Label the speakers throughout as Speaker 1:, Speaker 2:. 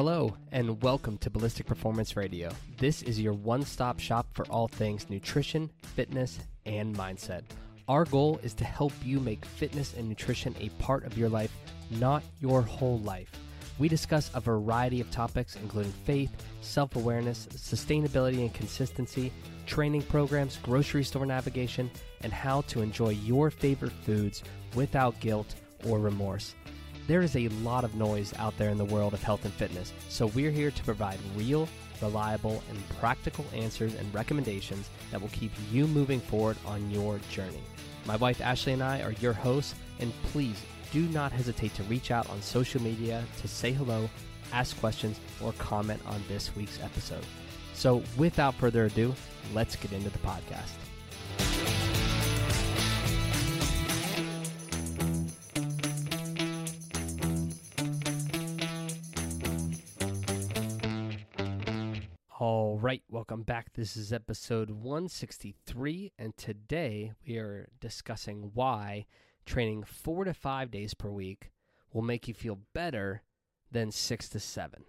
Speaker 1: Hello, and welcome to Ballistic Performance Radio. This is your one stop shop for all things nutrition, fitness, and mindset. Our goal is to help you make fitness and nutrition a part of your life, not your whole life. We discuss a variety of topics, including faith, self awareness, sustainability and consistency, training programs, grocery store navigation, and how to enjoy your favorite foods without guilt or remorse. There is a lot of noise out there in the world of health and fitness, so we're here to provide real, reliable, and practical answers and recommendations that will keep you moving forward on your journey. My wife Ashley and I are your hosts, and please do not hesitate to reach out on social media to say hello, ask questions, or comment on this week's episode. So, without further ado, let's get into the podcast. All right, welcome back. This is episode 163, and today we are discussing why training four to five days per week will make you feel better than six to seven.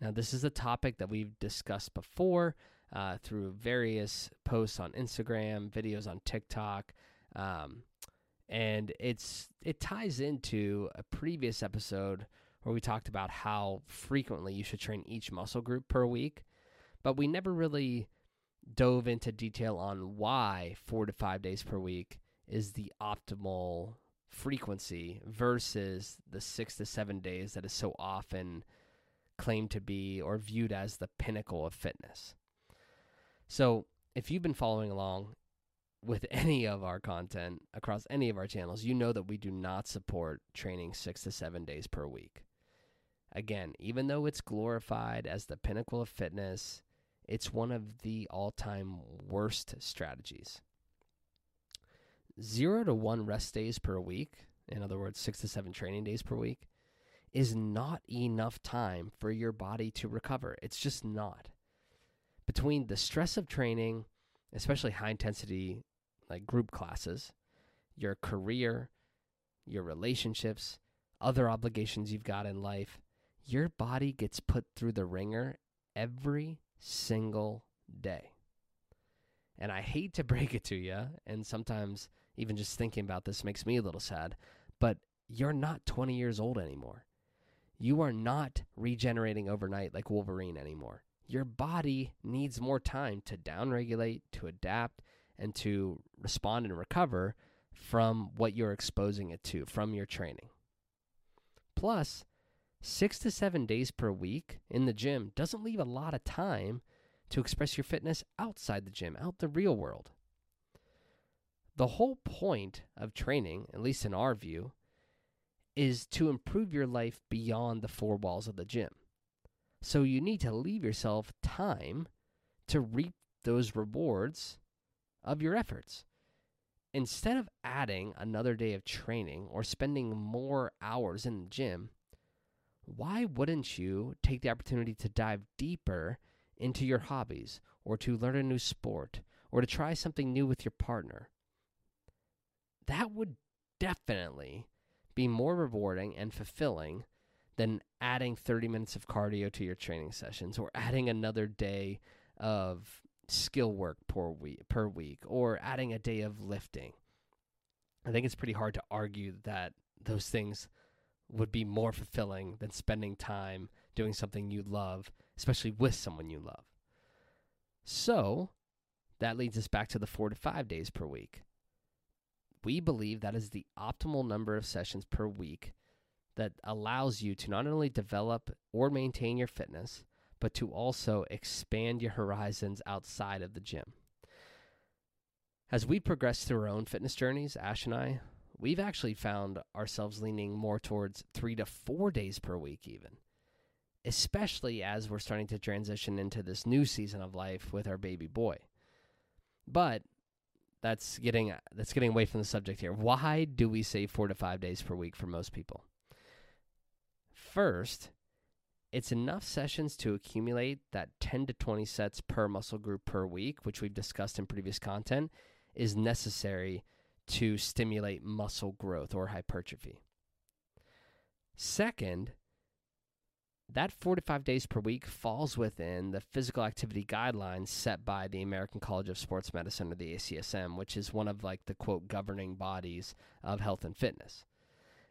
Speaker 1: Now, this is a topic that we've discussed before uh, through various posts on Instagram, videos on TikTok, um, and it's it ties into a previous episode where we talked about how frequently you should train each muscle group per week, but we never really dove into detail on why four to five days per week is the optimal frequency versus the six to seven days that is so often claimed to be or viewed as the pinnacle of fitness. So, if you've been following along with any of our content across any of our channels, you know that we do not support training six to seven days per week. Again, even though it's glorified as the pinnacle of fitness, it's one of the all time worst strategies. Zero to one rest days per week, in other words, six to seven training days per week, is not enough time for your body to recover. It's just not. Between the stress of training, especially high intensity like group classes, your career, your relationships, other obligations you've got in life, your body gets put through the wringer every single day. And I hate to break it to you, and sometimes even just thinking about this makes me a little sad, but you're not 20 years old anymore. You are not regenerating overnight like Wolverine anymore. Your body needs more time to downregulate, to adapt, and to respond and recover from what you're exposing it to from your training. Plus, six to seven days per week in the gym doesn't leave a lot of time to express your fitness outside the gym, out the real world. The whole point of training, at least in our view, is to improve your life beyond the four walls of the gym. So you need to leave yourself time to reap those rewards of your efforts. Instead of adding another day of training or spending more hours in the gym, why wouldn't you take the opportunity to dive deeper into your hobbies or to learn a new sport or to try something new with your partner? That would definitely be more rewarding and fulfilling than adding 30 minutes of cardio to your training sessions or adding another day of skill work per week per week or adding a day of lifting. I think it's pretty hard to argue that those things would be more fulfilling than spending time doing something you love, especially with someone you love. So, that leads us back to the 4 to 5 days per week. We believe that is the optimal number of sessions per week that allows you to not only develop or maintain your fitness, but to also expand your horizons outside of the gym. As we progress through our own fitness journeys, Ash and I, we've actually found ourselves leaning more towards three to four days per week, even, especially as we're starting to transition into this new season of life with our baby boy. But that's getting that's getting away from the subject here. Why do we say four to five days per week for most people? First, it's enough sessions to accumulate that 10 to 20 sets per muscle group per week, which we've discussed in previous content, is necessary to stimulate muscle growth or hypertrophy. Second, that 45 days per week falls within the physical activity guidelines set by the American College of Sports Medicine or the ACSM, which is one of like the quote governing bodies of health and fitness.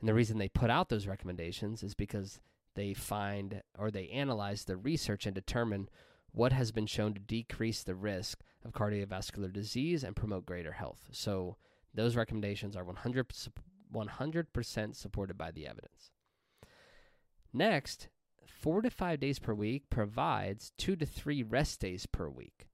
Speaker 1: And the reason they put out those recommendations is because they find or they analyze the research and determine what has been shown to decrease the risk of cardiovascular disease and promote greater health. So those recommendations are 100 100% supported by the evidence. Next, 4 to 5 days per week provides 2 to 3 rest days per week,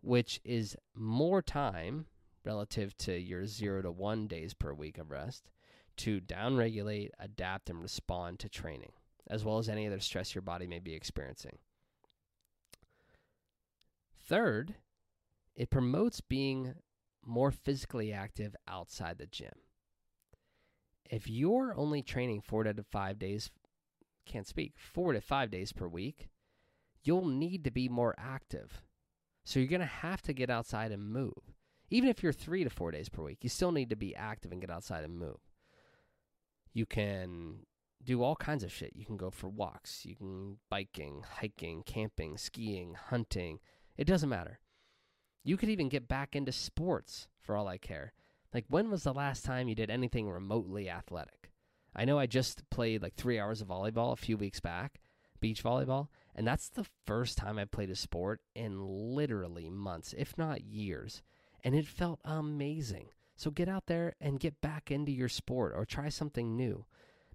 Speaker 1: which is more time relative to your 0 to 1 days per week of rest to downregulate, adapt and respond to training as well as any other stress your body may be experiencing. Third, it promotes being more physically active outside the gym. If you're only training four to five days, can't speak, four to five days per week, you'll need to be more active. So you're going to have to get outside and move. Even if you're three to four days per week, you still need to be active and get outside and move. You can do all kinds of shit. You can go for walks, you can biking, hiking, camping, skiing, hunting. It doesn't matter. You could even get back into sports for all I care. Like when was the last time you did anything remotely athletic? I know I just played like 3 hours of volleyball a few weeks back, beach volleyball, and that's the first time I played a sport in literally months, if not years, and it felt amazing. So get out there and get back into your sport or try something new.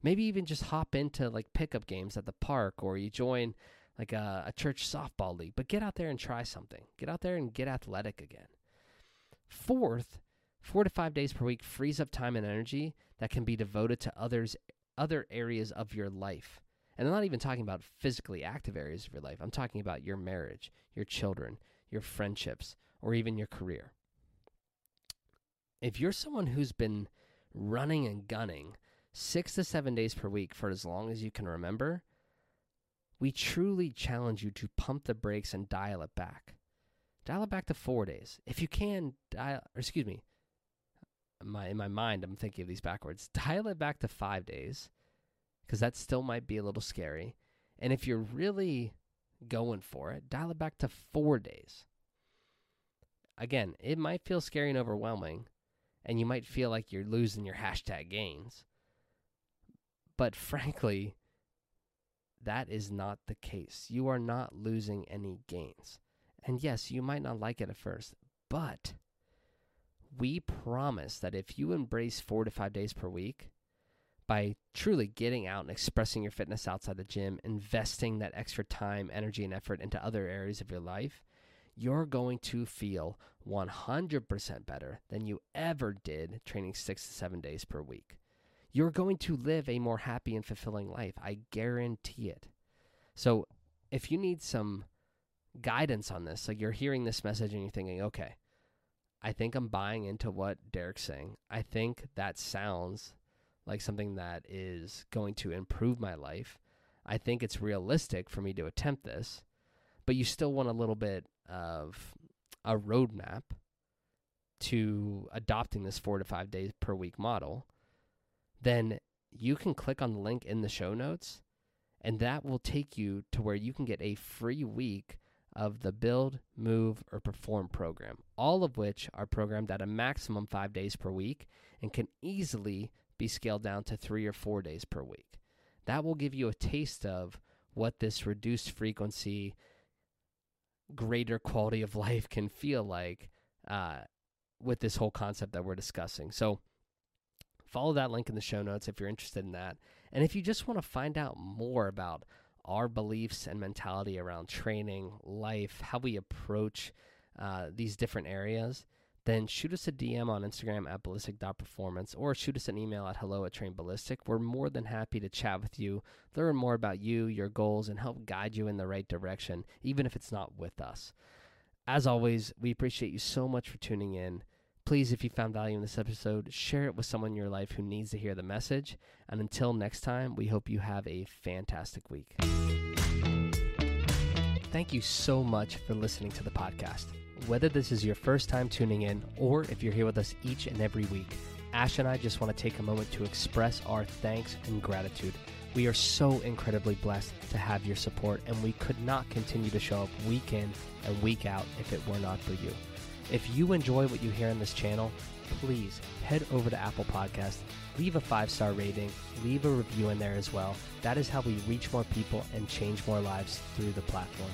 Speaker 1: Maybe even just hop into like pickup games at the park or you join like a, a church softball league. But get out there and try something. Get out there and get athletic again. Fourth, four to five days per week frees up time and energy that can be devoted to others other areas of your life. And I'm not even talking about physically active areas of your life. I'm talking about your marriage, your children, your friendships, or even your career. If you're someone who's been running and gunning six to seven days per week for as long as you can remember, we truly challenge you to pump the brakes and dial it back. Dial it back to four days. If you can, dial, or excuse me, my, in my mind, I'm thinking of these backwards. Dial it back to five days, because that still might be a little scary. And if you're really going for it, dial it back to four days. Again, it might feel scary and overwhelming, and you might feel like you're losing your hashtag gains. But frankly, that is not the case. You are not losing any gains. And yes, you might not like it at first, but we promise that if you embrace four to five days per week, by truly getting out and expressing your fitness outside the gym, investing that extra time, energy, and effort into other areas of your life, you're going to feel 100% better than you ever did training six to seven days per week you're going to live a more happy and fulfilling life. I guarantee it. So, if you need some guidance on this, like you're hearing this message and you're thinking, okay, I think I'm buying into what Derek's saying. I think that sounds like something that is going to improve my life. I think it's realistic for me to attempt this, but you still want a little bit of a roadmap to adopting this four to five days per week model then you can click on the link in the show notes and that will take you to where you can get a free week of the Build, Move, or Perform program, all of which are programmed at a maximum five days per week and can easily be scaled down to three or four days per week. That will give you a taste of what this reduced frequency, greater quality of life can feel like uh, with this whole concept that we're discussing. So, Follow that link in the show notes if you're interested in that. And if you just want to find out more about our beliefs and mentality around training, life, how we approach uh, these different areas, then shoot us a DM on Instagram at ballistic.performance or shoot us an email at hello at trainballistic. We're more than happy to chat with you, learn more about you, your goals, and help guide you in the right direction, even if it's not with us. As always, we appreciate you so much for tuning in. Please, if you found value in this episode, share it with someone in your life who needs to hear the message. And until next time, we hope you have a fantastic week. Thank you so much for listening to the podcast. Whether this is your first time tuning in or if you're here with us each and every week, Ash and I just want to take a moment to express our thanks and gratitude. We are so incredibly blessed to have your support, and we could not continue to show up week in and week out if it were not for you. If you enjoy what you hear on this channel, please head over to Apple Podcast, leave a five star rating, leave a review in there as well. That is how we reach more people and change more lives through the platform.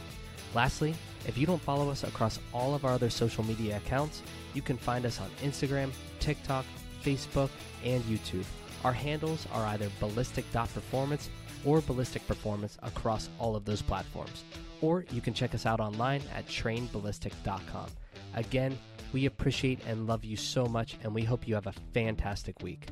Speaker 1: Lastly, if you don't follow us across all of our other social media accounts, you can find us on Instagram, TikTok, Facebook, and YouTube. Our handles are either ballistic.performance or ballistic performance across all of those platforms. Or you can check us out online at trainballistic.com. Again, we appreciate and love you so much, and we hope you have a fantastic week.